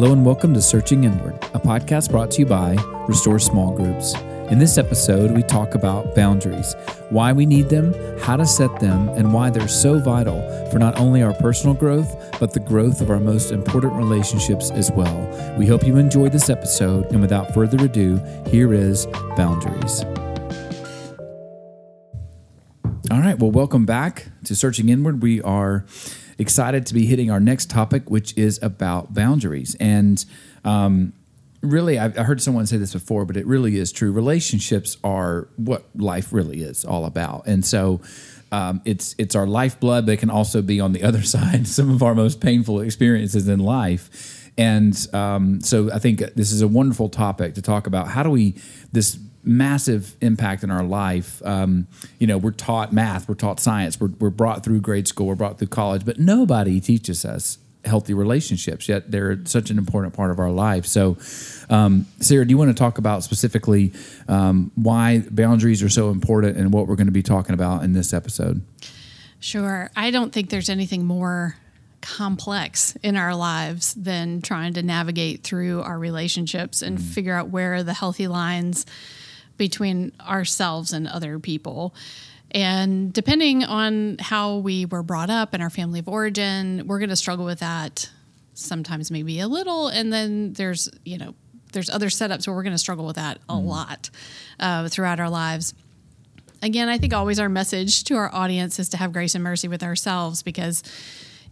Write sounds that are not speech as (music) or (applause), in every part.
Hello and welcome to Searching Inward, a podcast brought to you by Restore Small Groups. In this episode, we talk about boundaries, why we need them, how to set them, and why they're so vital for not only our personal growth, but the growth of our most important relationships as well. We hope you enjoyed this episode, and without further ado, here is Boundaries. All right, well, welcome back to Searching Inward. We are excited to be hitting our next topic, which is about boundaries. And um, really, I've, I heard someone say this before, but it really is true. Relationships are what life really is all about. And so, um, it's it's our lifeblood, but it can also be on the (laughs) other side some of our most painful experiences in life. And um, so, I think this is a wonderful topic to talk about. How do we this massive impact in our life. Um, you know, we're taught math, we're taught science, we're, we're brought through grade school, we're brought through college, but nobody teaches us healthy relationships. Yet they're such an important part of our life. So, um, Sarah, do you want to talk about specifically um, why boundaries are so important and what we're going to be talking about in this episode? Sure. I don't think there's anything more complex in our lives than trying to navigate through our relationships and mm. figure out where are the healthy lines between ourselves and other people. And depending on how we were brought up and our family of origin, we're going to struggle with that sometimes maybe a little. And then there's, you know, there's other setups where we're going to struggle with that a mm. lot uh, throughout our lives. Again, I think always our message to our audience is to have grace and mercy with ourselves because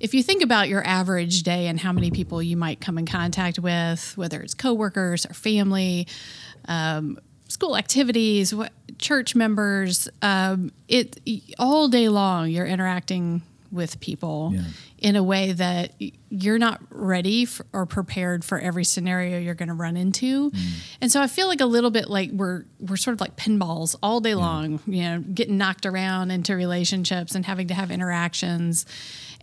if you think about your average day and how many people you might come in contact with, whether it's coworkers or family, um, school activities, church members. Um, it all day long you're interacting with people yeah. in a way that you're not ready for, or prepared for every scenario you're going to run into. Mm. And so I feel like a little bit like we're we're sort of like pinballs all day yeah. long, you know, getting knocked around into relationships and having to have interactions.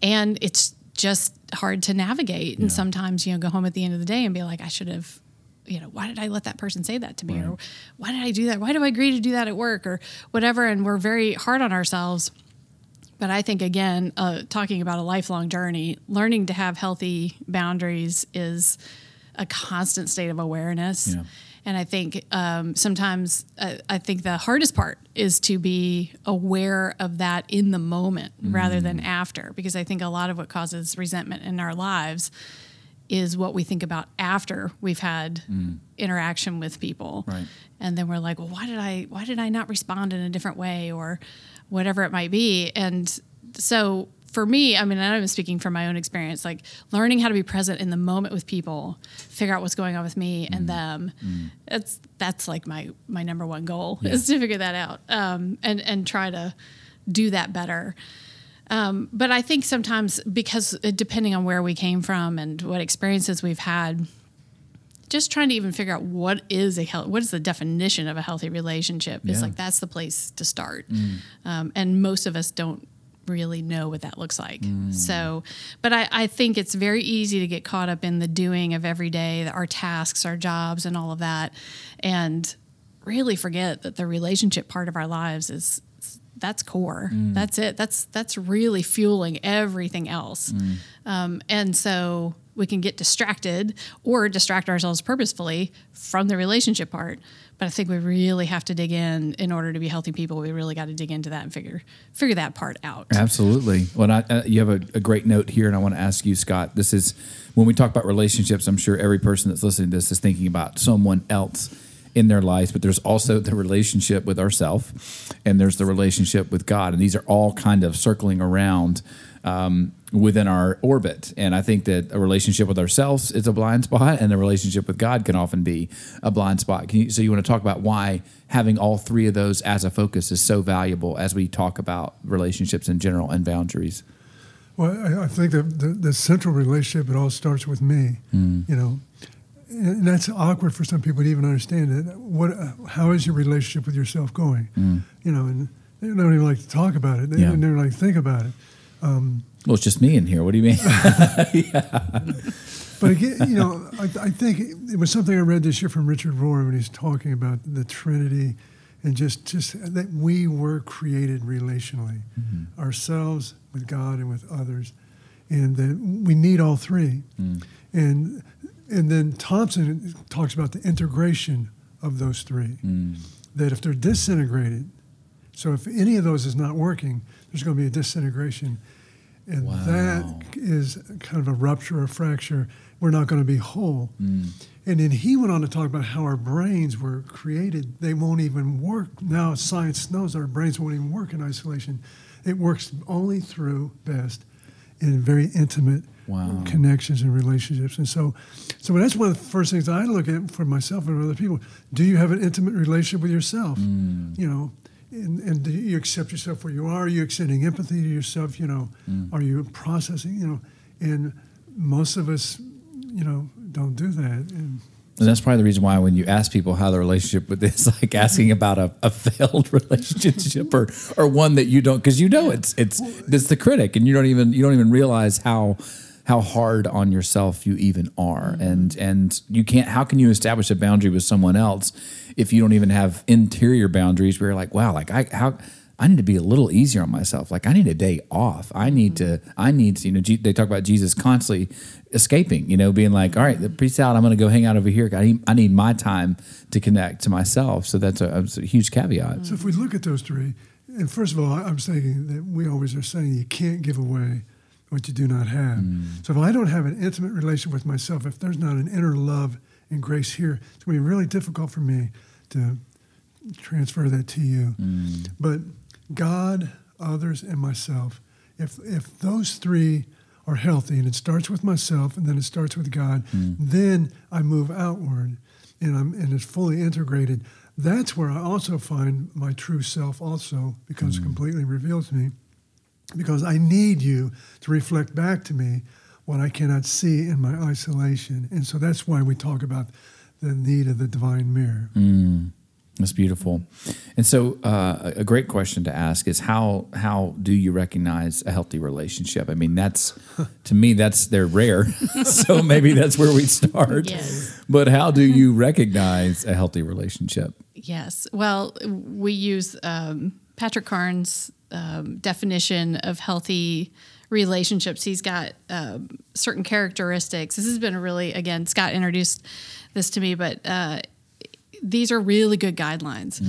And it's just hard to navigate. Yeah. And sometimes, you know, go home at the end of the day and be like, I should have you know, why did I let that person say that to me? Right. Or why did I do that? Why do I agree to do that at work or whatever? And we're very hard on ourselves. But I think, again, uh, talking about a lifelong journey, learning to have healthy boundaries is a constant state of awareness. Yeah. And I think um, sometimes uh, I think the hardest part is to be aware of that in the moment mm. rather than after, because I think a lot of what causes resentment in our lives is what we think about after we've had mm. interaction with people. Right. And then we're like, well, why did I why did I not respond in a different way or whatever it might be? And so for me, I mean, I'm speaking from my own experience, like learning how to be present in the moment with people, figure out what's going on with me mm. and them. Mm. That's that's like my my number one goal yeah. is to figure that out um, and and try to do that better. Um, but I think sometimes because uh, depending on where we came from and what experiences we've had, just trying to even figure out what is a health, what is the definition of a healthy relationship yeah. is like that's the place to start. Mm. Um, and most of us don't really know what that looks like. Mm. So, but I, I think it's very easy to get caught up in the doing of every day, our tasks, our jobs, and all of that, and really forget that the relationship part of our lives is that's core. Mm. That's it. That's that's really fueling everything else. Mm. Um, and so we can get distracted or distract ourselves purposefully from the relationship part. But I think we really have to dig in in order to be healthy people. We really got to dig into that and figure figure that part out. Absolutely. Well, I, uh, you have a, a great note here, and I want to ask you, Scott. This is when we talk about relationships. I'm sure every person that's listening to this is thinking about someone else in their lives, but there's also the relationship with ourself, and there's the relationship with God, and these are all kind of circling around um, within our orbit. And I think that a relationship with ourselves is a blind spot, and a relationship with God can often be a blind spot. You, so you want to talk about why having all three of those as a focus is so valuable as we talk about relationships in general and boundaries. Well, I, I think that the, the, central relationship it all starts with me. Mm. You know, and that's awkward for some people to even understand it. What, how is your relationship with yourself going? Mm. You know, and they don't even like to talk about it. They yeah. never like to think about it. Um, well, it's just me in here. What do you mean? (laughs) yeah. But again, you know, I, I, think it was something I read this year from Richard Rohr when he's talking about the Trinity and just just that we were created relationally, mm-hmm. ourselves with God and with others, and that we need all three. Mm. And and then Thompson talks about the integration of those three. That if they're disintegrated, so if any of those is not working, there's going to be a disintegration. And Wow. that is kind of a rupture or fracture. We're not going to be whole. Mm. And then he went on to talk about how our brains were created. They won't even work. Now science knows our brains won't even work in isolation. It works only through best in very intimate Wow. connections and relationships. And so, so that's one of the first things I look at for myself and other people. Do you have an intimate relationship with yourself? Mm. You know, and, and do you accept yourself where you are? Are you extending empathy to yourself? You know, Mm. are you processing? You know, and most of us, you know, don't do that. And And that's probably the reason why when you ask people how their relationship with this, (laughs) like asking mm-hmm. about a, a failed (laughs) relationship or or one that you don't because you know it's it's it's the critic and you don't even you don't even realize how how hard on yourself you even are. Mm-hmm. And and you can't how can you establish a boundary with someone else if you don't even have interior boundaries where you're like wow like I how I need to be a little easier on myself. Like I need a day off. I need mm-hmm. to. I need to. You know, Je- they talk about Jesus constantly escaping. You know, being like, all right, the peace out. I'm going to go hang out over here. I need, I need my time to connect to myself. So that's a, that's a huge caveat. so if we look at those three, and first of all, I'm saying that we always are saying you can't give away what you do not have. Mm. So if I don't have an intimate relationship with myself, if there's not an inner love and grace here, it's going to be really difficult for me to transfer that to you. Mm. But God, others, and myself, if if those three are healthy, and it starts with myself, and then it starts with God, hmm. then I move outward, and I'm and it's fully integrated. That's where I also find my true self, also becomes hmm. completely revealed to me, because I need you to reflect back to me what I cannot see in my isolation, and so that's why we talk about the need of the divine mirror. Hmm. That's beautiful. And so, uh, a great question to ask is how how do you recognize a healthy relationship? I mean, that's to me that's they're rare, (laughs) so maybe that's where we start. Yes. But how do you recognize a healthy relationship? Yes. Well, we use um, Patrick Carnes' um, definition of healthy relationships. He's got um, certain characteristics. This has been a really, again, Scott introduced this to me, but uh, these are really good guidelines.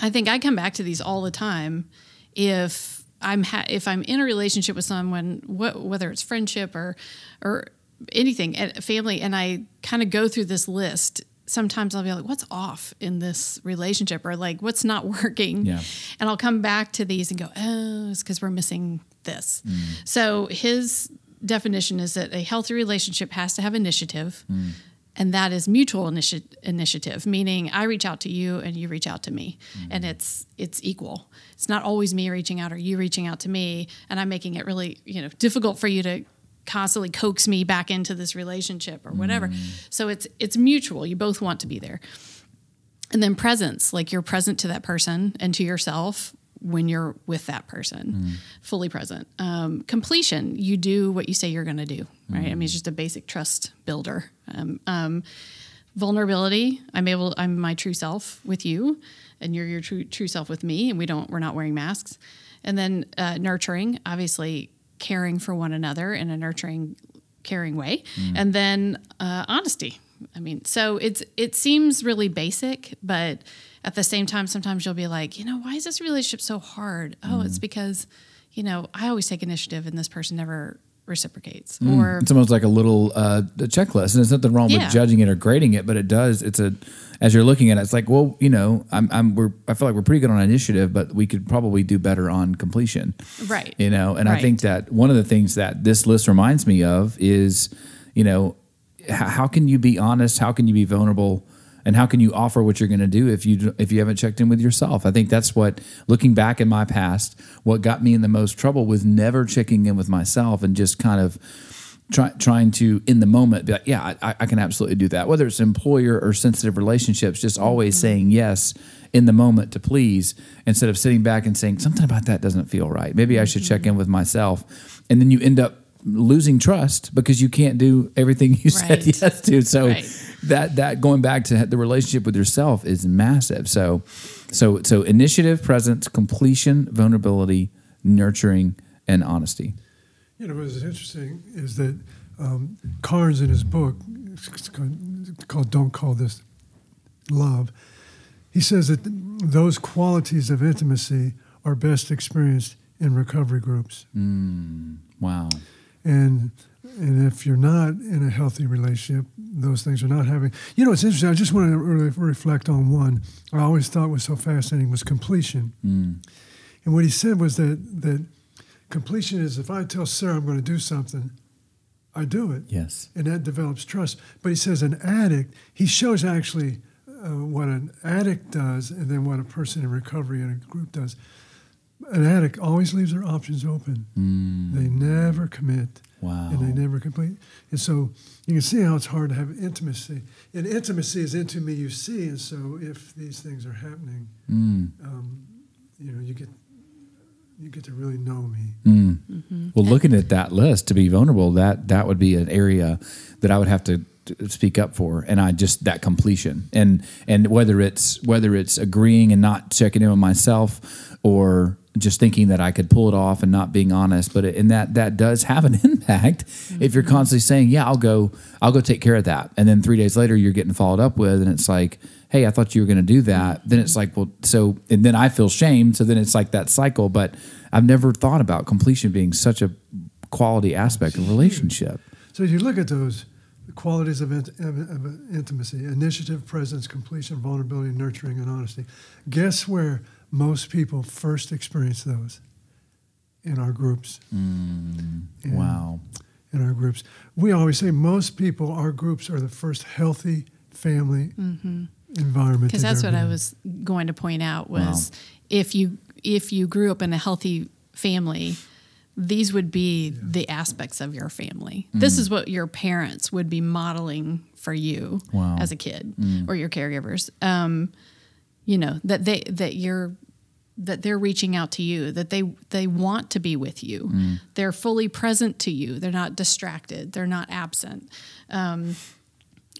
I think I come back to these all the time. If I'm ha- if I'm in a relationship with someone, wh- whether it's friendship or or anything, eh, family, and I kind of go through this list. Sometimes I'll be like, "What's off in this relationship?" or like, "What's not (laughs) working?" Yeah. And I'll come back to these and go, "Oh, it's because we're missing this." Mm. So his definition is that a healthy relationship has to have initiative mm. And that is mutual initi- initiative meaning i reach out to you and you reach out to me. Mm-hmm. And it's it's equal. It's not always me reaching out or you reaching out to me and i'm making it really you know difficult for you to constantly coax me back into this relationship or whatever. Mm-hmm. So it's it's mutual. You both want to be there. And then presence like you're present to that person and to yourself when you're with that person fully present. Um, completion you do what you say you're going to do right? I mean it's just a basic trust builder. Um, um, vulnerability i'm able i'm my true self with you and you're your true true self with me and we don't we're not wearing masks. And then uh, nurturing obviously caring for one another in a nurturing caring way. And then uh, honesty. I mean so it's it seems really basic but at the same time sometimes you'll be like you know why is this relationship so hard oh it's because you know i always take initiative and this person never reciprocates or It's almost like a little uh, a checklist, and there's nothing wrong Yeah. with judging it or grading it, but it does. It's a as you're looking at it, it's like, well, you know, I'm, I'm we're I feel like we're pretty good on initiative, but we could probably do better on completion. Right. You know, and I think that one of the things that this list reminds me of is, you know, how can you be honest? How can you be vulnerable? And how can you offer what you're going to do if you if you haven't checked in with yourself? I think that's what looking back in my past, what got me in the most trouble was never checking in with myself and just kind of try, trying to in the moment be like, yeah, I, I can absolutely do that. Whether it's employer or sensitive relationships, just always mm-hmm. saying yes in the moment to please instead of sitting back and saying something about that doesn't feel right. Maybe I should check mm-hmm. in with myself, and then you end up losing trust because you can't do everything you (laughs) said yes to. So Right. That that going back to the relationship with yourself is massive. So so so initiative, presence, completion, vulnerability, nurturing, and honesty. You know, what's interesting is that Um, Carnes, in his book called "Don't Call This Love," he says that those qualities of intimacy are best experienced in recovery groups. Mm, wow. And and if you're not in a healthy relationship, those things are not having. You know, it's interesting. I just want to really reflect on one. I always thought was so fascinating was completion. Mm. And what he said was that that completion is if I tell Sarah I'm going to do something, I do it. Yes. And that develops trust. But he says an addict. He shows actually uh, what an addict does, and then what a person in recovery in a group does. An addict always leaves their options open. Mm. They never commit. Wow. And they never complete. And so you can see how it's hard to have intimacy. And intimacy is into me you see. And so if these things are happening, mm. um, you know, you get you get to really know me. Mm. Mm-hmm. Well, looking at that list to be vulnerable, that that would be an area that I would have to speak up for and i just that completion and and whether it's whether it's agreeing and not checking in with myself or just thinking that I could pull it off and not being honest. But it, and that that does have an (laughs) impact mm-hmm. if you're mm-hmm. constantly saying, "Yeah, I'll go, I'll go take care of that," and then three days later you're getting followed up with, and it's like, "Hey, I thought you were going to do that." Then it's like, well, so and then I feel shame. So then it's like that cycle. But I've never thought about completion being such a quality aspect of relationship. So as you look at those qualities of, int- of intimacy: initiative, presence, completion, vulnerability, nurturing, and honesty. Guess where? most people first experience those in our groups. Mm, wow. In our groups. We always say most people, our groups are the first healthy family mm-hmm. environment. Because that's what I was going to point out was wow. if you if you grew up in a healthy family, these would be yeah. the aspects of your family. Mm. This is what your parents would be modeling for you wow. as a kid mm. or your caregivers. Um, you know that they that you're that they're reaching out to you that they they want to be with you mm. they're fully present to you they're not distracted they're not absent um,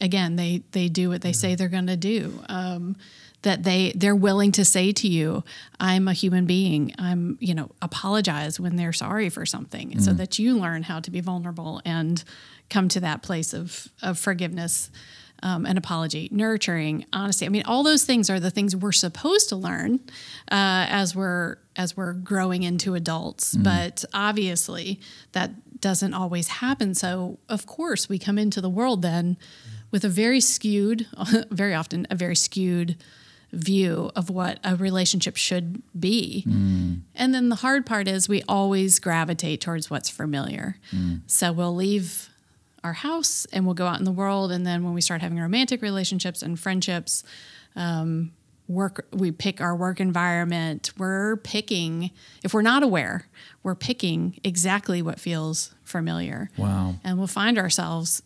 again they they do what they say they're going to do um, that they they're willing to say to you i'm a human being i'm you know apologize when they're sorry for something mm. so that you learn how to be vulnerable and come to that place of of forgiveness um, an apology, nurturing, honesty. I mean, all those things are the things we're supposed to learn uh, as we're as we're growing into adults. Mm. But obviously, that doesn't always happen. So, of course, we come into the world then with a very skewed, (laughs) very often a very skewed view of what a relationship should be. Mm. And then the hard part is we always gravitate towards what's familiar. Mm. So we'll leave our house and we'll go out in the world. And then when we start having romantic relationships and friendships, um, work we pick our work environment. We're picking if we're not aware, we're picking exactly what feels familiar. Wow. And we'll find ourselves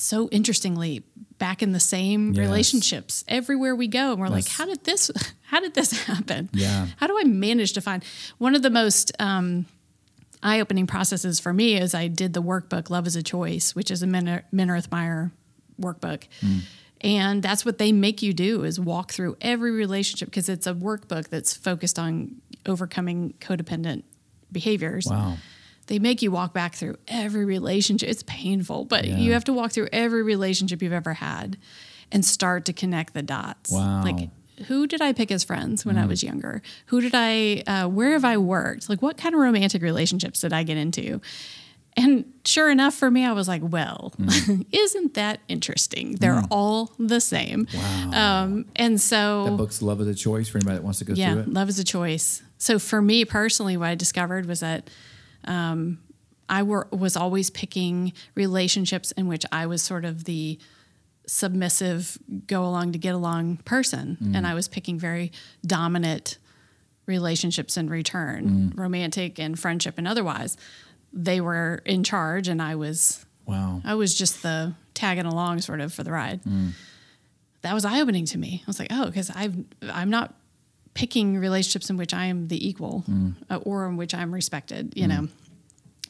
so interestingly back in the same yes. relationships everywhere we go and we're That's, like how did this (laughs) how did this happen yeah how do i manage to find one of the most um, eye opening processes for me is I did the workbook Love is a Choice, which is a Minirth Meier workbook. Mm. And that's what they make you do is walk through every relationship because it's a workbook that's focused on overcoming codependent behaviors. Wow. They make you walk back through every relationship. It's painful, but yeah. you have to walk through every relationship you've ever had and start to connect the dots. Wow. Like who did I pick as friends when mm. I was younger? Who did I, uh, where have I worked? Like, what kind of romantic relationships did I get into? And sure enough, for me, I was like, well, mm. (laughs) isn't that interesting? They're mm. all the same. Wow. Um, and so. The book's Love is a Choice for anybody that wants to go yeah, through it. Love is a Choice. So for me personally, what I discovered was that um, I were, was always picking relationships in which I was sort of the submissive, go along to get along person. Mm. And I was picking very dominant relationships in return, mm. romantic and friendship and otherwise. They were in charge and I was wow. I was just the tagging along sort of for the ride. Mm. That was eye opening to me. I was like, oh, because I've I'm not picking relationships in which I am the equal mm. uh, or in which I'm respected, you mm. know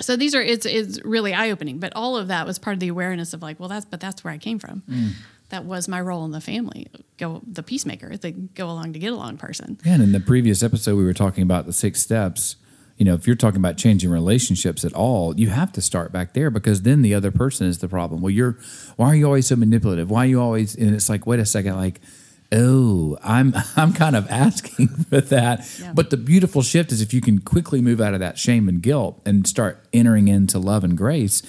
so these are it's it's really eye opening. But all of that was part of the awareness of like, well, that's but that's where I came from. Mm. That was my role in the family. Go the peacemaker, the go along to get along person. Yeah, and in the previous episode, we were talking about the six steps. you know, if you're talking about changing relationships at all, you have to start back there because then the other person is the problem. Well, you're, why are you always so manipulative? Why are you always, and it's like, wait a second, like, oh, I'm, (laughs) I'm kind of asking (laughs) for that. Yeah. But the beautiful shift is if you can quickly move out of that shame and guilt and start entering into love and grace,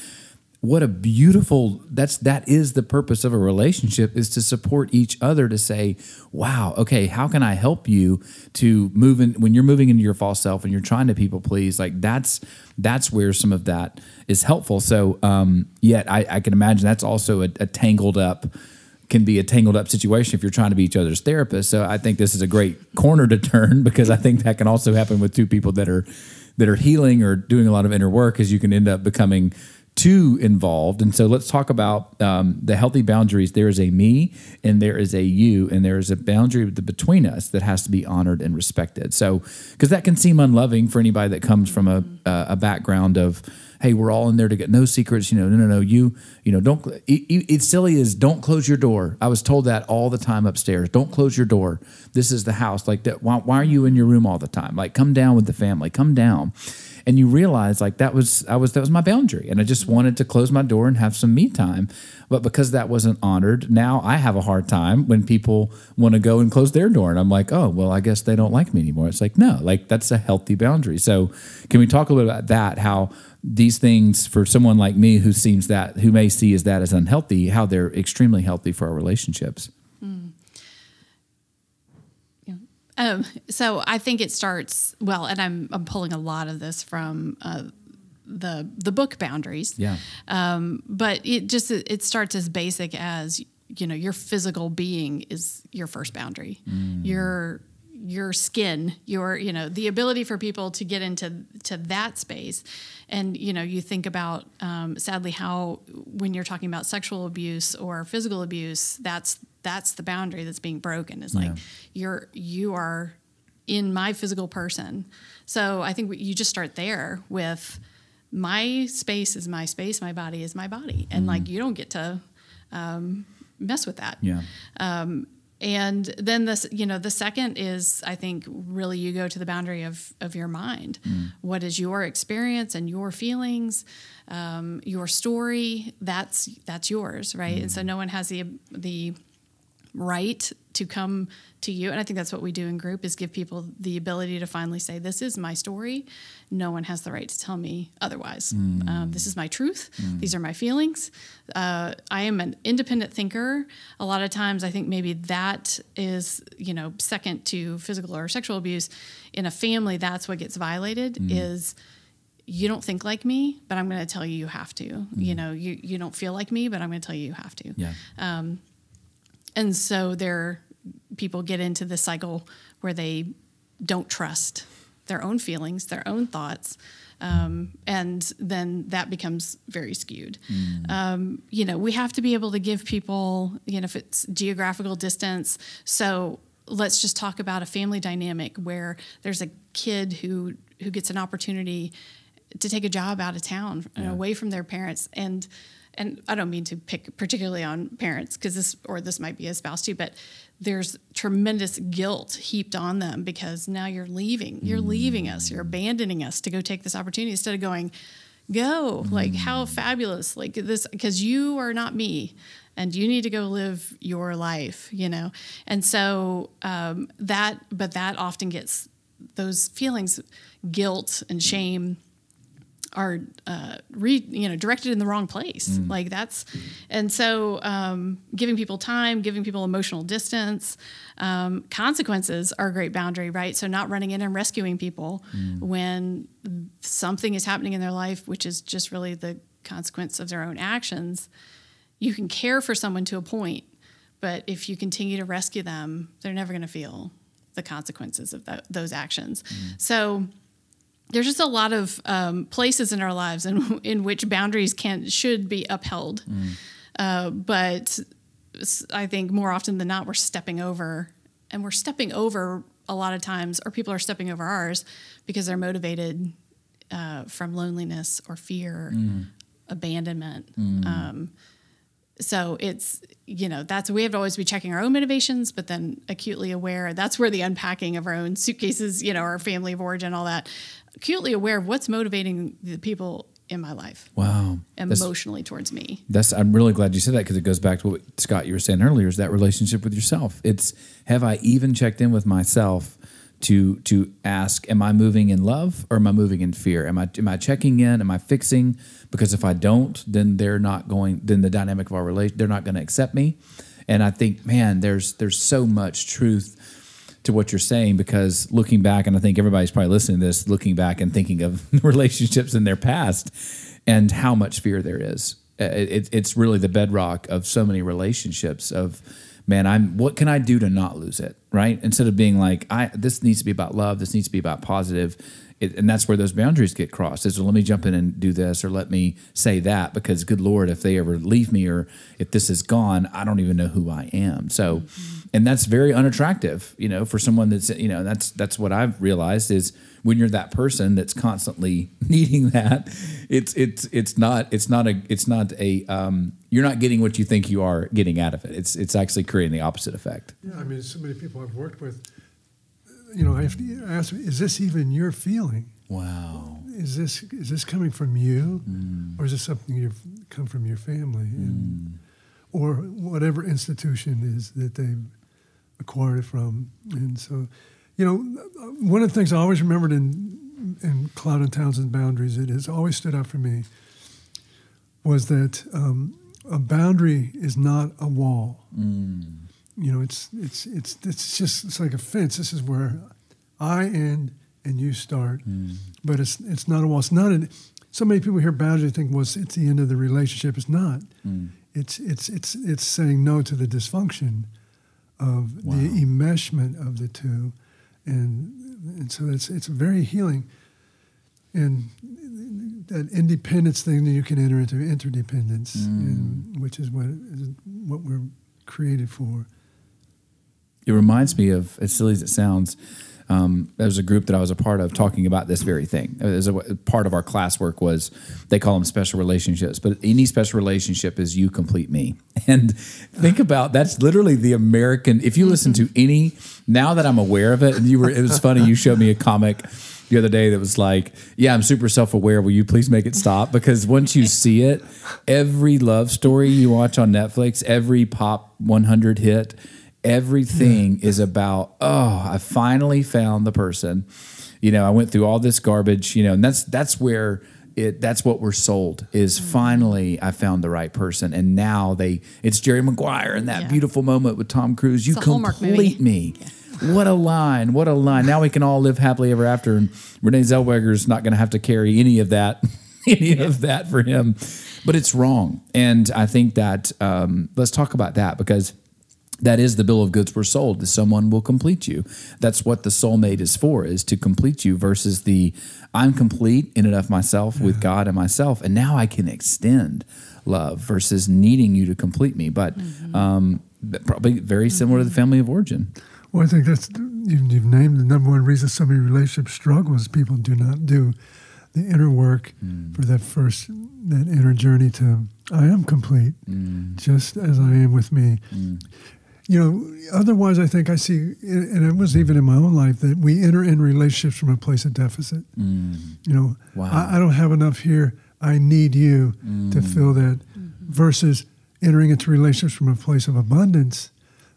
what a beautiful that's that is the purpose of a relationship is to support each other to say wow okay how can i help you to move in when you're moving into your false self and you're trying to people please like that's that's where some of that is helpful so um yet i, I can imagine that's also a, a tangled up can be a tangled up situation if you're trying to be each other's therapist. So i think this is a great corner to turn (laughs) because i think that can also happen with two people that are that are healing or doing a lot of inner work as you can end up becoming too involved. And so let's talk about um, the healthy boundaries. There is a me and there is a you, and there is a boundary between us that has to be honored and respected. So, because that can seem unloving for anybody that comes from a, a background of, hey, we're all in there to get no secrets. You know, no, no, no. You, you know, don't. It, it's silly as don't close your door. I was told that all the time upstairs. Don't close your door. This is the house. Like that. Why, why are you in your room all the time? Like, come down with the family. Come down and you realize like that was I was that was my boundary and I just wanted to close my door and have some me time. But because that wasn't honored now I have a hard time when people want to go and close their door. And I'm like oh well I guess they don't like me anymore. It's like no like that's a healthy boundary. So can we talk a little about that? How these things for someone like me who seems that who may see as that as unhealthy how they're extremely healthy for our relationships. Um, so I think it starts well, and I'm I'm pulling a lot of this from uh, the the book Boundaries. yeah Um, but it just it starts as basic as you know your physical being is your first boundary. Your your skin, your you know the ability for people to get into to that space, and you know you think about um, sadly how when you're talking about sexual abuse or physical abuse, that's that's the boundary that's being broken. Is like Yeah. you're you are in my physical person. So I think you just start there with my space is my space, my body is my body, and like you don't get to um, mess with that. yeah Um, And then this, you know, the second is I think really you go to the boundary of of your mind. What is your experience and your feelings, um, your story? That's that's yours, right? And so no one has the the right to come to you. And i think that's what we do in group is give people the ability to finally say this is my story. No one has the right to tell me otherwise. Mm. Um, this is my truth. Mm. These are my feelings. Uh, i am an independent thinker. A lot of times i think maybe that is you know second to physical or sexual abuse. In a family that's what gets violated mm. is you don't think like me but i'm going to tell you you have to. You know you, you don't feel like me but i'm going to tell you you have to. Yeah um, and so there people get into this cycle where they don't trust their own feelings their own thoughts um, and then that becomes very skewed. Um, you know we have to be able to give people you know if it's geographical distance. So let's just talk about a family dynamic where there's a kid who who gets an opportunity to take a job out of town and away from their parents. And and I don't mean to pick particularly on parents because this or this might be a spouse too, but there's tremendous guilt heaped on them because now you're leaving, you're leaving us, you're abandoning us to go take this opportunity instead of going, go, like how fabulous, like this, because you are not me and you need to go live your life, you know? And so um, that, but that often gets those feelings, guilt and shame are uh, re, you know directed in the wrong place. Like that's, and so um, giving people time, giving people emotional distance, um, consequences are a great boundary, right? So not running in and rescuing people when something is happening in their life, which is just really the consequence of their own actions. You can care for someone to a point, but if you continue to rescue them, they're never going to feel the consequences of tho- those actions. So there's just a lot of um, places in our lives in, (laughs) in which boundaries can should be upheld, uh, but I think more often than not we're stepping over, and we're stepping over a lot of times, or people are stepping over ours because they're motivated uh, from loneliness or fear, abandonment. Um, so it's you know that's we have to always be checking our own motivations but then acutely aware that's where the unpacking of our own suitcases you know our family of origin all that acutely aware of what's motivating the people in my life Wow. That's- emotionally towards me That's I'm really glad you said that because it goes back to what Scott you were saying earlier is that relationship with yourself. It's have I even checked in with myself to to ask am I moving in love or am I moving in fear? Am I am I checking in? Am I fixing? Because if I don't, then they're not going then the dynamic of our relation they're not going to accept me. And I think man, there's there's so much truth to what you're saying because looking back, and I think everybody's probably listening to this, looking back and thinking of (laughs) relationships in their past and how much fear there is. Uh, It, it's really the bedrock of so many relationships. Of man, I'm what can I do to not lose it? Right? Instead of being like, I this needs to be about love. This needs to be about positive. It, and that's where those boundaries get crossed. Is well, let me jump in and do this, or let me say that, because good Lord, if they ever leave me, or if this is gone, I don't even know who I am. So, and that's very unattractive, you know, for someone that's you know that's that's what I've realized is when you're that person that's constantly (laughs) needing that, it's it's it's not it's not a it's not a um, you're not getting what you think you are getting out of it. It's it's actually creating the opposite effect. Yeah, I mean, so many people I've worked with, you know, I have to ask, is this even your feeling? Wow. Is this is this coming from you, or is this something you've come from your family, and, or whatever institution is that they've acquired it from? And so, you know, one of the things I always remembered in in Cloud and Townsend's boundaries, it has always stood out for me, was that um, a boundary is not a wall. Mm. You know it's it's it's it's just it's like a fence. This is where i end and you start. Mm. But it's it's not a wall. It's not an so many people hear boundary think well it's, it's the end of the relationship. It's not. Mm. It's it's it's it's saying no to the dysfunction of Wow. the enmeshment of the two. And and so it's it's very healing. And that independence thing that you can enter into interdependence mm. and, which is what is what we're created for. It reminds me of, as silly as it sounds, um, there was a group that I was a part of talking about this very thing. As a, part of our classwork was they call them special relationships, but any special relationship is you complete me. (laughs) And think about that's literally the American. If you listen to any, now that I'm aware of it, and you were, it was funny. You showed me a comic the other day that was like, "Yeah, I'm super self aware. Will you please make it stop?" Because once you see it, every love story you watch on Netflix, every pop 100 hit everything is about oh i finally found the person. You know i went through all this garbage you know and that's that's where it that's what we're sold is finally i found the right person. And now they it's jerry maguire and that Yeah. beautiful moment with tom cruise. You complete me. What a line what a line. Now we can all live happily ever after. And renee zellweger's not going to have to carry any of that (laughs) any of that for him. But it's wrong. And i think that um, let's talk about that because that is the bill of goods we're sold that someone will complete you. That's what the soulmate is for is to complete you versus the i'm complete in and of myself with god and myself and now i can extend love versus needing you to complete me. But mm-hmm. um, probably very similar to the mm-hmm. family of origin. Well, I think that's you've, you've named the number one reason so many relationships struggle is people do not do the inner work mm. for that first that inner journey to I am complete, mm. just as I am with me. Mm. You know, otherwise, I think I see, and it was even in my own life that we enter in relationships from a place of deficit. Mm. You know, Wow. I, I don't have enough here. I need you to mm. fill that. Mm-hmm. Versus entering into relationships from a place of abundance,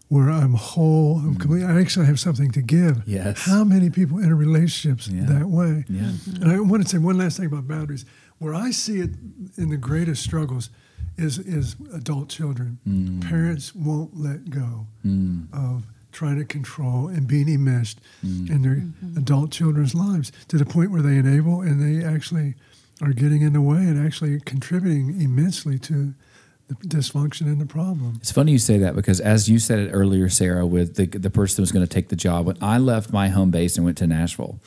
where I'm whole, I'm mm. complete. I actually have something to give. Yes. How many people enter relationships Yeah. that way? Yeah. Mm-hmm. And I want to say one last thing about boundaries. Where I see it in the greatest struggles is is adult children. Mm. Parents won't let go mm. of trying to control and being enmeshed mm. in their mm-hmm. adult children's lives to the point where they enable and they actually are getting in the way and actually contributing immensely to the dysfunction and the problem. It's funny you say that because as you said it earlier, Sarah, with the the person who was going to take the job, when I left my home base and went to Nashville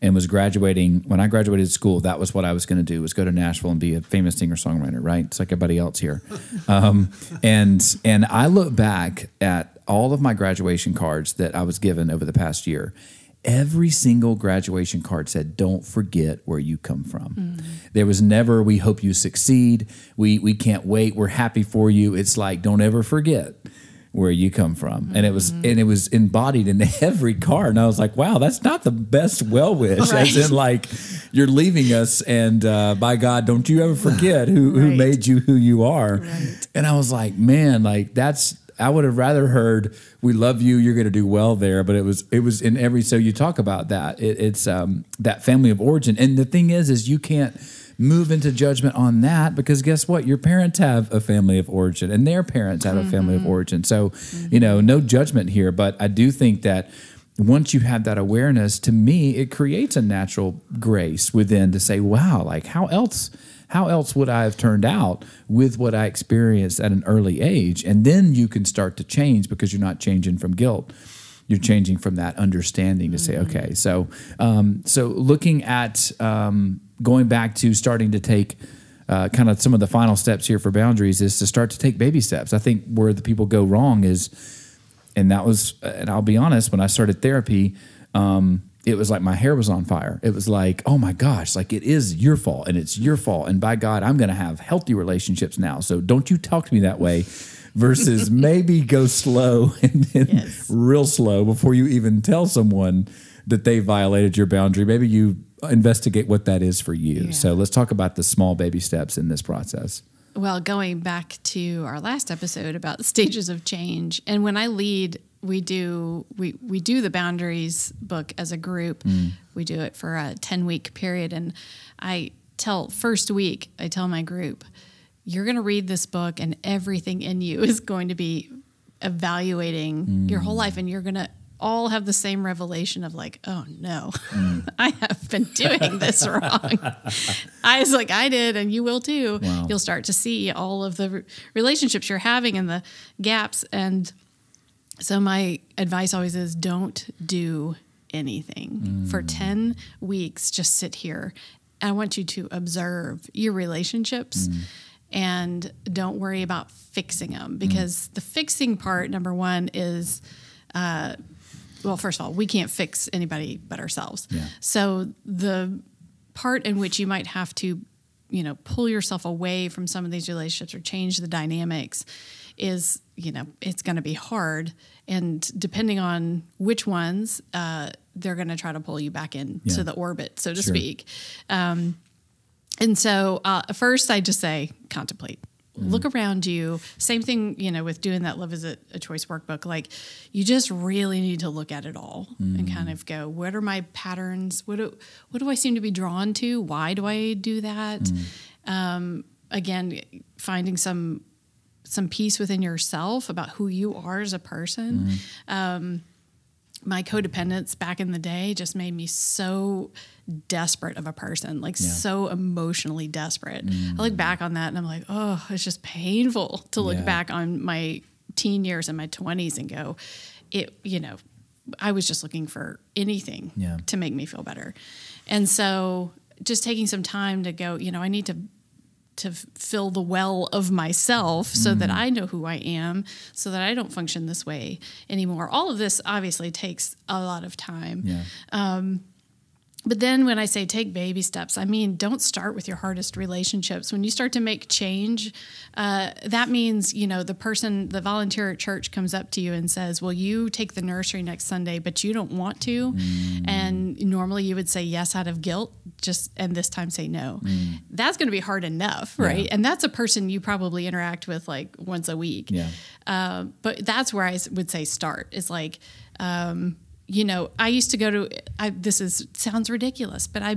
and was graduating, when I graduated school, that was what I was going to do was go to Nashville and be a famous singer songwriter, right? It's like everybody else here. (laughs) Um, and and I look back at all of my graduation cards that I was given over the past year. every single graduation card said, "Don't forget where you come from." There was never, "We hope you succeed." We we can't wait. We're happy for you. It's like, don't ever forget where you come from. And it was and it was embodied in (laughs) every card and i was like wow that's not the best well wish as in (laughs) like you're leaving us and uh, by god don't you ever forget who, who made you who you are. Right. and i was like man like that's i would have rather heard we love you you're going to do well there. But it was it was in every so you talk about that. It, it's um, that family of origin. And the thing is is you can't move into judgment on that because guess what? Your parents have a family of origin and their parents have a family of origin. So you know no judgment here but i do think that once you have that awareness to me it creates a natural grace within to say wow like how else how else would i have turned out with what i experienced at an early age? And then you can start to change because you're not changing from guilt. You're changing from that understanding to say okay. So um, so looking at um, going back to starting to take uh, kind of some of the final steps here for boundaries is to start to take baby steps. I think where the people go wrong is and that was and i'll be honest when i started therapy um, it was like my hair was on fire. It was like oh my gosh like it is your fault and it's your fault and by god i'm going to have healthy relationships now. So don't you talk to me that way versus (laughs) maybe go slow (laughs) and then Yes. real slow before you even tell someone that they violated your boundary. Maybe you investigate what that is for you Yeah. so let's talk about the small baby steps in this process Well, going back to our last episode about the stages of change, and when I lead, we do we we do the boundaries book as a group. Mm. We do it for a ten week period, and I tell first week I tell my group, you're going to read this book, and everything in you is going to be evaluating your whole mm. life, and you're going to all have the same revelation of like, oh no, mm. (laughs) I have been doing this (laughs) wrong. I was like, I did, and you will too. Wow. You'll start to see all of the re- relationships you're having and the gaps. And so, my advice always is don't do anything for mm. 10 weeks. Just sit here. I want you to observe your relationships. Mm. And don't worry about fixing them because the fixing part, number one, is uh, well, first of all, we can't fix anybody but ourselves. Yeah. So the part in which you might have to, you know, pull yourself away from some of these relationships or change the dynamics is, you know, it's going to be hard. And depending on which ones, uh, they're going to try to pull you back into Yeah. the orbit, so to Sure. speak. Um, and so, uh, first, I just say contemplate. Mm. Look around you. Same thing, you know, with doing that Love is a, a Choice workbook. Like, you just really need to look at it all and mm. kind of go, what are my patterns? What do, what do I seem to be drawn to? Why do I do that? Mm. Um, again, finding some some peace within yourself about who you are as a person mm-hmm. um, my codependence back in the day just made me so desperate of a person, like Yeah. so emotionally desperate. I look mm. back on that and I'm like, oh, it's just painful to look Yeah. back on my teen years and my 20s and go, it, you know, I was just looking for anything Yeah. to make me feel better. And so just taking some time to go, you know, I need to to fill the well of myself so Mm. that I know who I am, so that I don't function this way anymore. All of this obviously takes a lot of time. yeah But then when I say take baby steps, I mean, don't start with your hardest relationships. When you start to make change, uh, that means, you know, the person, the volunteer at church comes up to you and says, Well, you take the nursery next Sunday, but you don't want to. And normally you would say yes out of guilt, just, and this time say no. That's going to be hard enough, right? And that's a person you probably interact with like once a week. yeah Um, but that's where I would say start is like, um, you know, I used to go to. I, this is sounds ridiculous, but I,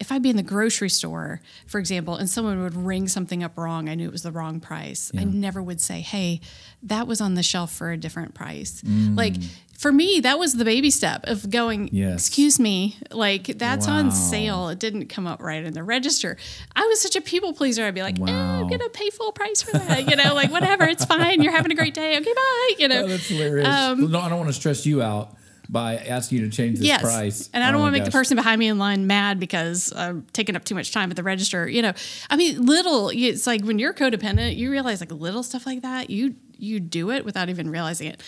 if I'd be in the grocery store, for example, and someone would ring something up wrong, I knew it was the wrong price. I never would say, "Hey, that was on the shelf for a different price." Like for me, that was the baby step of going. Yes. Excuse me, like that's Wow. on sale. It didn't come up right in the register. I was such a people pleaser. I'd be like, eh, "I'm gonna pay full price for that." You know, like whatever, it's fine. You're having a great day. Okay, bye. You know, Oh, that's hilarious. Um, no, I don't want to stress you out by asking you to change this yes. price. And I Oh don't my want to make the person behind me in line mad because I'm taking up too much time at the register. You know, I mean, little. It's like when you're codependent, you realize like little stuff like that. You you do it without even realizing it.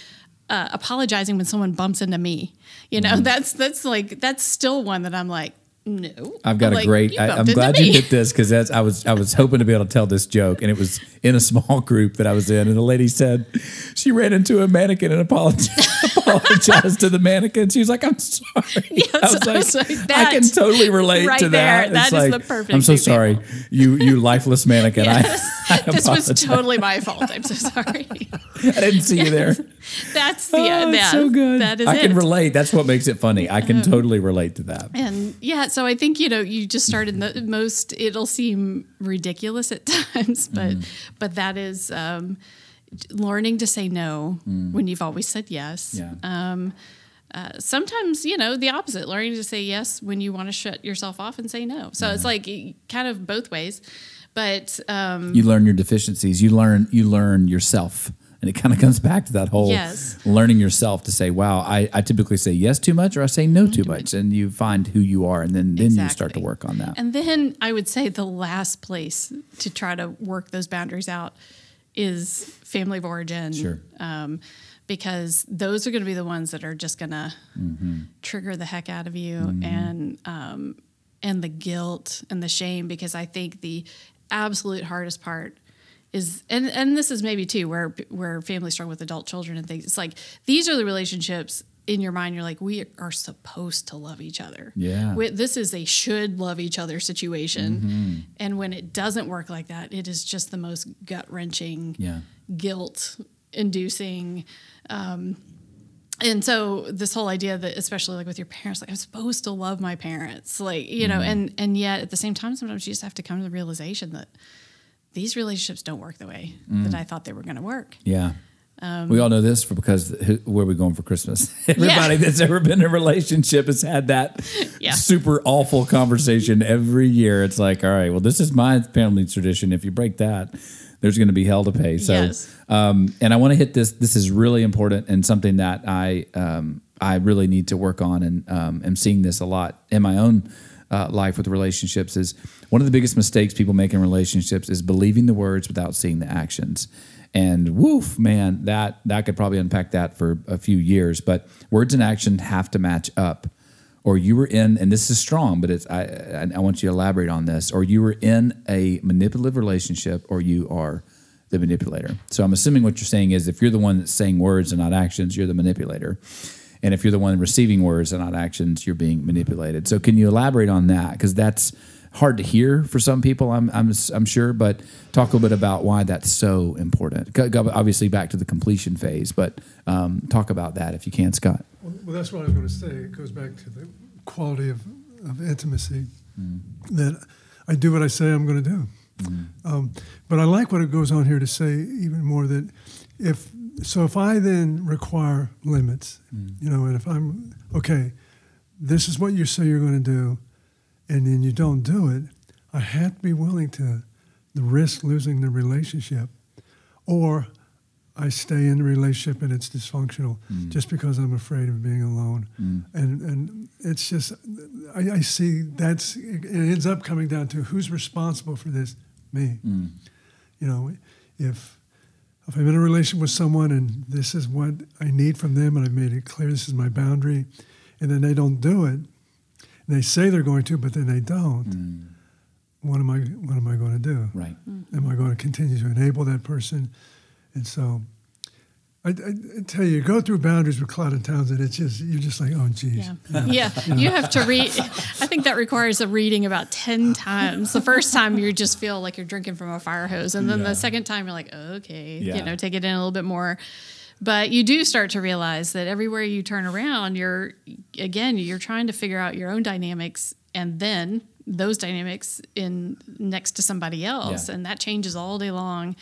uh, apologizing when someone bumps into me. You know, that's that's like that's still one that I'm like, no. I've got I'm a like, great. I, I'm glad me." you hit this because that's. I was. I was hoping to be able to tell this joke, and it was in a small (laughs) group that I was in, and the lady said she ran into a mannequin and apologized, (laughs) apologized to the mannequin. She was like, "I'm sorry." (laughs) Yes, I was I like, was like, I can totally relate right to that. there, that It's is like, the perfect I'm so example. sorry, you you lifeless mannequin. Yes. I, I this was totally my fault. I'm so sorry. I didn't see you there. That's the Oh, it's so good. That is I it. can relate. That's what makes it funny. I can uh-huh. totally relate to that. And yeah, so I think you know you just started the most. It'll seem ridiculous at (laughs) times, but but that is um, learning to say no when you've always said yes. Yeah. Um, uh, sometimes you know the opposite, learning to say yes when you want to shut yourself off and say no. So it's like kind of both ways. But um, you learn your deficiencies you learn you learn yourself and it kind of comes back to that whole Yes. learning yourself to say wow I, I typically say yes too much or i say no too much and you find who you are and then then you start to work on that And then I would say the last place to try to work those boundaries out is family of origin. Sure. Um, because those are going to be the ones that are just going to Mm-hmm. trigger the heck out of you and um, and the guilt and the shame. Because I think the absolute hardest part is and and this is maybe too where where families struggle with adult children and things. It's like these are the relationships in your mind. You're like we are supposed to love each other. Yeah. We- this is a should love each other situation, Mm-hmm. and when it doesn't work like that, it is just the most gut wrenching, Yeah. guilt inducing. Um, and so this whole idea that especially like with your parents like i'm supposed to love my parents like you know Mm-hmm. and and yet at the same time sometimes you just have to come to the realization that these relationships don't work the way Mm. that i thought they were going to work yeah Um, we all know this for because who- where are we going for Christmas? (laughs) Everybody that's ever been in a relationship has had that (laughs) Yeah. super awful conversation every year. It's like, all right, well, this is my family tradition. If you break that, there's going to be hell to pay. So, Yes. um, and I want to hit this. This is really important and something that I um, I really need to work on, and um, am seeing this a lot in my own uh, life with relationships. Is one of the biggest mistakes people make in relationships is believing the words without seeing the actions. And woof, man, that that could probably unpack that for a few years. But words and action have to match up or you were in, and this is strong, but it's I, I want you to elaborate on this, or you were in a manipulative relationship, or you are the manipulator. So I'm assuming what you're saying is if you're the one that's saying words and not actions, you're the manipulator, and if you're the one receiving words and not actions, you're being manipulated. So can you elaborate on that? Because that's hard to hear for some people, I'm I'm I'm sure, but talk a little bit about why that's so important. Obviously, back to the completion phase, but um, talk about that if you can, Scott. Well, well, that's what I was going to say. It goes back to the quality of, of intimacy that I do what I say I'm going to do. Um, but I like what it goes on here to say even more that if so, if I then require limits, you know, and if I'm okay, this is what you say you're going to do, and then you don't do it, I have to be willing to the risk losing the relationship, or I stay in the relationship and it's dysfunctional mm. just because I'm afraid of being alone. Mm. And and it's just I, I see that's it ends up coming down to who's responsible for this? Me. Mm. You know, if if I'm in a relationship with someone and this is what I need from them and I've made it clear this is my boundary, and then they don't do it, they say they're going to, but then they don't. Mm. What am I? What am I going to do? Right. Mm. Am I going to continue to enable that person? And so, I, I, I tell you, you go through boundaries with Cloud and Townsend. It's just you're just like, oh, geez. Yeah. Yeah. You have to read. I think that requires a reading about 10 times. The first time you just feel like you're drinking from a fire hose. And then Yeah. the second time you're like, okay, Yeah. you know, take it in a little bit more. But you do start to realize that everywhere you turn around, you're, again, you're trying to figure out your own dynamics and then those dynamics in next to somebody else. Yeah. And that changes all day long.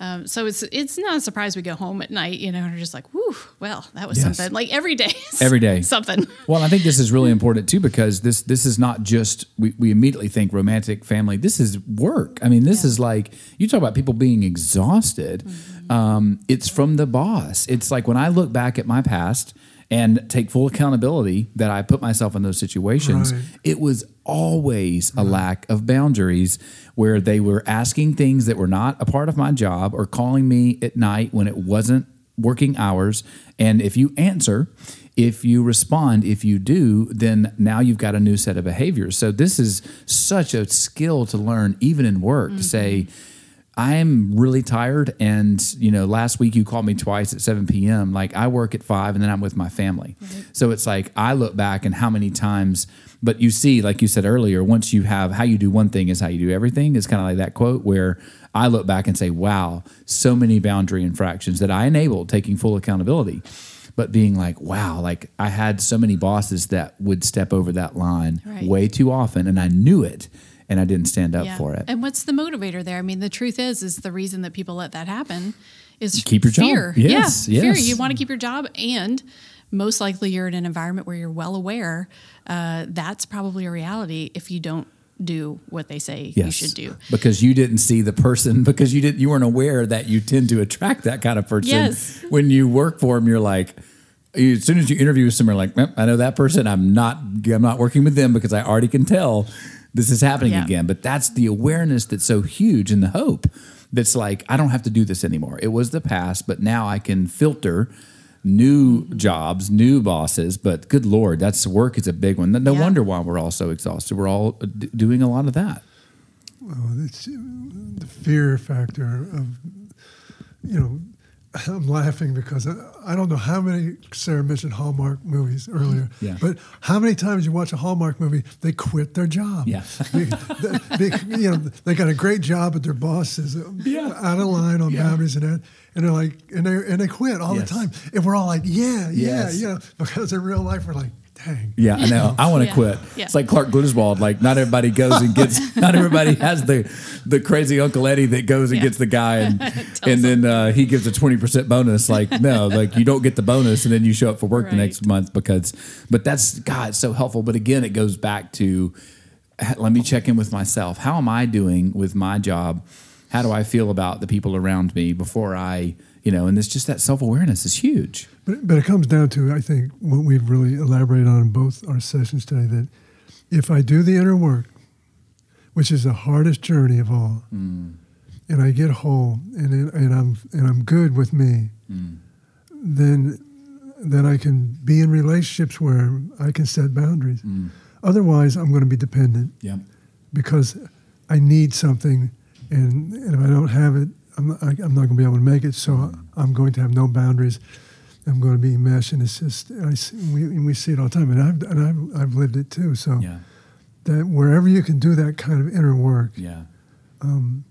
Um, so it's it's not a surprise we go home at night, you know, and we're just like, whew, well, that was Yes. something. Like every day, every day, (laughs) something. Well, I think this is really important too because this this is not just we, we immediately think romantic family. This is work. I mean, this Yeah. is like you talk about people being exhausted. Um, it's from the boss. It's like when I look back at my past and take full accountability that I put myself in those situations. Right. It was always a lack of boundaries where they were asking things that were not a part of my job or calling me at night when it wasn't working hours. And if you answer, if you respond, if you do, then now you've got a new set of behaviors. So this is such a skill to learn, even in work, to say, I'm really tired. And, you know, last week you called me twice at 7 p.m. Like I work at five and then I'm with my family. So it's like I look back and how many times, but you see, like you said earlier, once you have how you do one thing is how you do everything, is kind of like that quote where I look back and say, wow, so many boundary infractions that I enabled taking full accountability. But being like, wow, like I had so many bosses that would step over that line Right. way too often and I knew it and I didn't stand up Yeah. for it. And what's the motivator there? I mean, the truth is, is the reason that people let that happen is Keep your job. fear. Yes, yeah, fear. You want to keep your job, and most likely you're in an environment where you're well aware. Uh, that's probably a reality if you don't do what they say you should do. because you didn't see the person (laughs) because you didn't you weren't aware that you tend to attract that kind of person Yes. when you work for them you're like as soon as you interview someone like I know that person I'm not I'm not working with them because I already can tell this is happening Yeah. again. But that's the awareness that's so huge and the hope that's like I don't have to do this anymore. It was the past but now I can filter new jobs new bosses. But good lord that's work is a big one. No Yeah. wonder why we're all so exhausted. We're all uh, d- doing a lot of that. Well, it's uh, the fear factor of, you know, I'm laughing because I, don't know how many Sarah mentioned Hallmark movies earlier, Yeah. but how many times you watch a Hallmark movie, they quit their job. Yeah. They- (laughs) they- they- you know, they got a great job, but their boss is uh, Yeah. out of line on Yeah. boundaries and that, and they're like, and they and they quit all Yes. the time, and we're all like, yeah, Yes. yeah, yeah, because in real life we're like, dang, Yeah, I know. I want to Yeah. quit. Yeah. It's like Clark Griswold. Like not everybody goes and gets. (laughs) not everybody has the the crazy Uncle Eddie that goes and Yeah. gets the guy and (laughs) and then uh, he gives a twenty percent bonus. Like no, like you don't get the bonus and then you show up for work the next month because. But that's God, it's so helpful. But again, it goes back to let me check in with myself. How am I doing with my job? How do I feel about the people around me before I, you know? And it's just that self awareness is huge. But, but it comes down to, I think, what we've really elaborated on in both our sessions today that if I do the inner work, which is the hardest journey of all, mm. and I get whole and, and, I'm, and I'm good with me, mm. then, then I can be in relationships where I can set boundaries. Mm. Otherwise, I'm going to be dependent Yeah. because I need something, and, and if I don't have it, I'm not, I, I'm not going to be able to make it. So I'm going to have no boundaries. I'm going to be meshed, and it's just I see, we and we see it all the time, and I've and I've, I've lived it too. So Yeah. that wherever you can do that kind of inner work, Yeah. Um,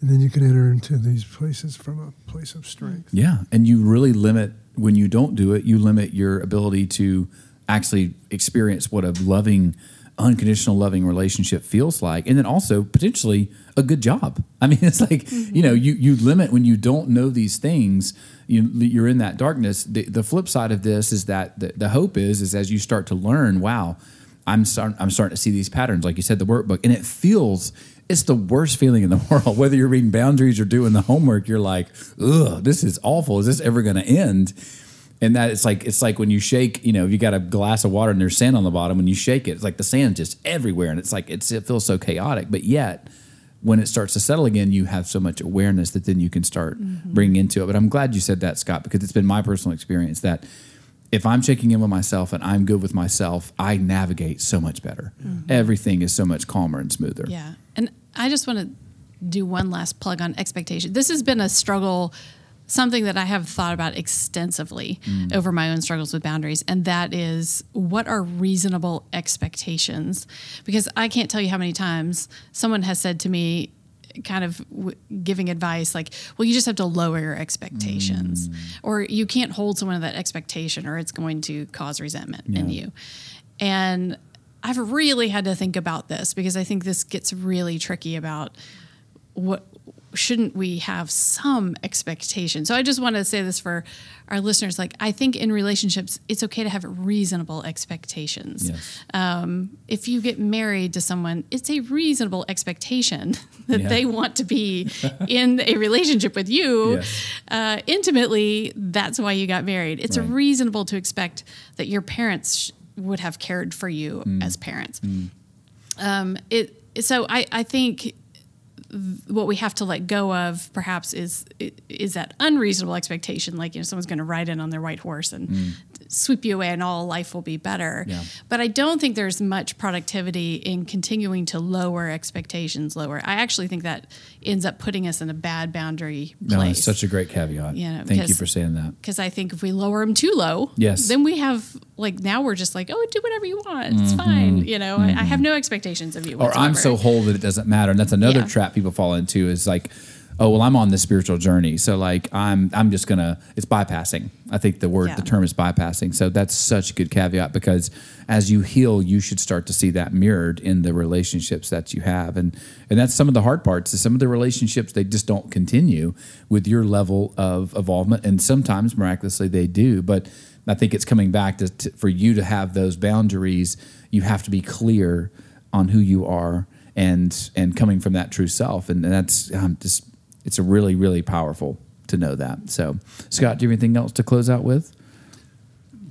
and then you can enter into these places from a place of strength. Yeah, and you really limit when you don't do it. You limit your ability to actually experience what a loving, unconditional loving relationship feels like, and then also potentially a good job. I mean, (laughs) it's like you know, mm-hmm. you you limit when you don't know these things. You you're in that darkness. The, the flip side of this is that the, the hope is is as you start to learn. Wow, I'm start, I'm starting to see these patterns, like you said, the workbook, and it feels. It's the worst feeling in the (laughs) world. Whether you're reading boundaries or doing the homework, you're like, "Ugh, this is awful. Is this ever going to end?" And that it's like it's like when you shake, you know, you got a glass of water and there's sand on the bottom. When you shake it, it's like the sand just everywhere, and it's like it's it feels so chaotic. But yet, when it starts to settle again, you have so much awareness that then you can start mm-hmm. bringing into it. But I'm glad you said that, Scott, because it's been my personal experience that if I'm checking in with myself and I'm good with myself, I navigate so much better. Mm-hmm. Everything is so much calmer and smoother. Yeah. And I just want to do one last plug on expectation. This has been a struggle, something that I have thought about extensively mm. over my own struggles with boundaries. And that is what are reasonable expectations? Because I can't tell you how many times someone has said to me, kind of w- giving advice like, well, you just have to lower your expectations, mm. or you can't hold someone to that expectation, or it's going to cause resentment in you. And I've really had to think about this because I think this gets really tricky about what shouldn't we have some expectation. So I just want to say this for our listeners like I think in relationships it's okay to have reasonable expectations. Yes. Um, if you get married to someone, it's a reasonable expectation (laughs) that Yeah. they want to be in a relationship with you Yes. uh, intimately. That's why you got married. It's Right. reasonable to expect that your parents sh- would have cared for you Mm. as parents. Um, it so I, I think what we have to let go of perhaps is is that unreasonable expectation like you know someone's going to ride in on their white horse and mm. Sweep you away and all life will be better yeah. but i don't think there's much productivity in continuing to lower expectations lower i actually think that ends up putting us in a bad boundary place no, it's such a great caveat you know, thank you for saying that because i think if we lower them too low yes then we have like now we're just like oh do whatever you want it's mm-hmm. fine you know mm-hmm. I, I, have no expectations of you whatsoever. or i'm so whole that it doesn't matter and that's another yeah. trap people fall into is like oh well i'm on this spiritual journey. So like i'm i'm just gonna it's bypassing. I think the word yeah. the term is bypassing. So that's such a good caveat because as you heal you should start to see that mirrored in the relationships that you have. And and that's some of the hard parts is some of the relationships they just don't continue with your level of involvement and sometimes miraculously they do but i think it's coming back to, to for you to have those boundaries you have to be clear on who you are and and coming from that true self. And, and that's um, just it's a really really powerful to know that. So scott do you have anything else to close out with?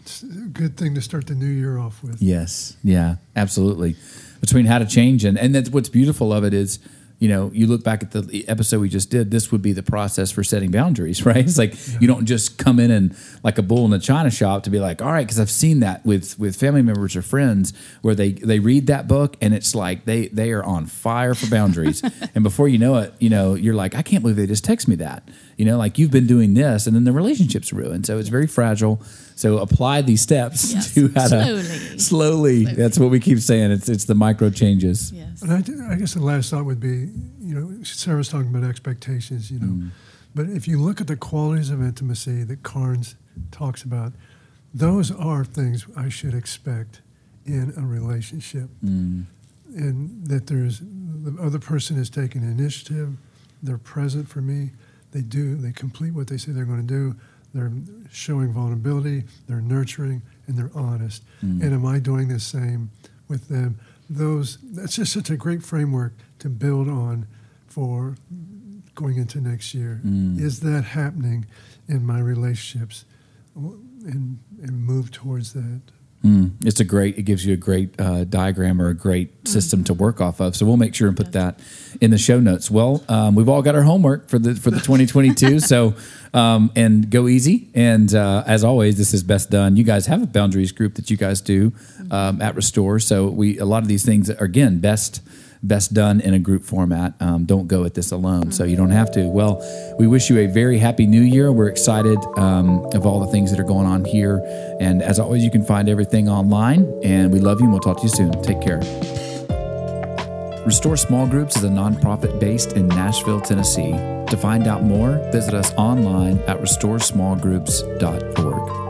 It's a good thing to start the new year off with. Yes. Yeah absolutely. Between how to change and and that's what's beautiful of it is you know, you look back at the episode we just did, this would be the process for setting boundaries, (laughs) right? It's like yeah. you don't just come in and like a bull in a china shop to be like, all right, because I've seen that with with family members or friends where they they read that book and it's like they they are on fire for boundaries, (laughs) and before you know it, you know, you're like, I can't believe they just text me that, you know, like you've been doing this, and then the relationship's ruined. So it's very fragile. So apply these steps yes. to how slowly. to slowly. slowly. That's what we keep saying. It's it's the micro changes. Yes. And I, I guess the last thought would be, you know, Sarah's talking about expectations. You know, mm. but if you look at the qualities of intimacy that Carnes talks about, those are things I should expect in a relationship, mm. and that there's the other person is taking initiative. They're present for me. They do. They complete what they say they're going to do they're showing vulnerability, they're nurturing, and they're honest. Mm. And am I doing the same with them? Those that's just such a great framework to build on for going into next year. Mm. Is that happening in my relationships? And, and move towards that. Mm, it's a great. It gives you a great uh, diagram or a great system to work off of. So we'll make sure and put that in the show notes. Well, um, we've all got our homework for the for the 2022. (laughs) so um, and go easy. And uh, as always, this is best done. You guys have a boundaries group that you guys do um, at Restore. So we a lot of these things are again best best done in a group format. Um, don't go at this alone, so you don't have to. Well, we wish you a very happy new year. We're excited um, of all the things that are going on here. And as always, you can find everything online. And we love you, and we'll talk to you soon. Take care. Restore Small Groups is a nonprofit based in Nashville, Tennessee. To find out more, visit us online at restoresmallgroups.org.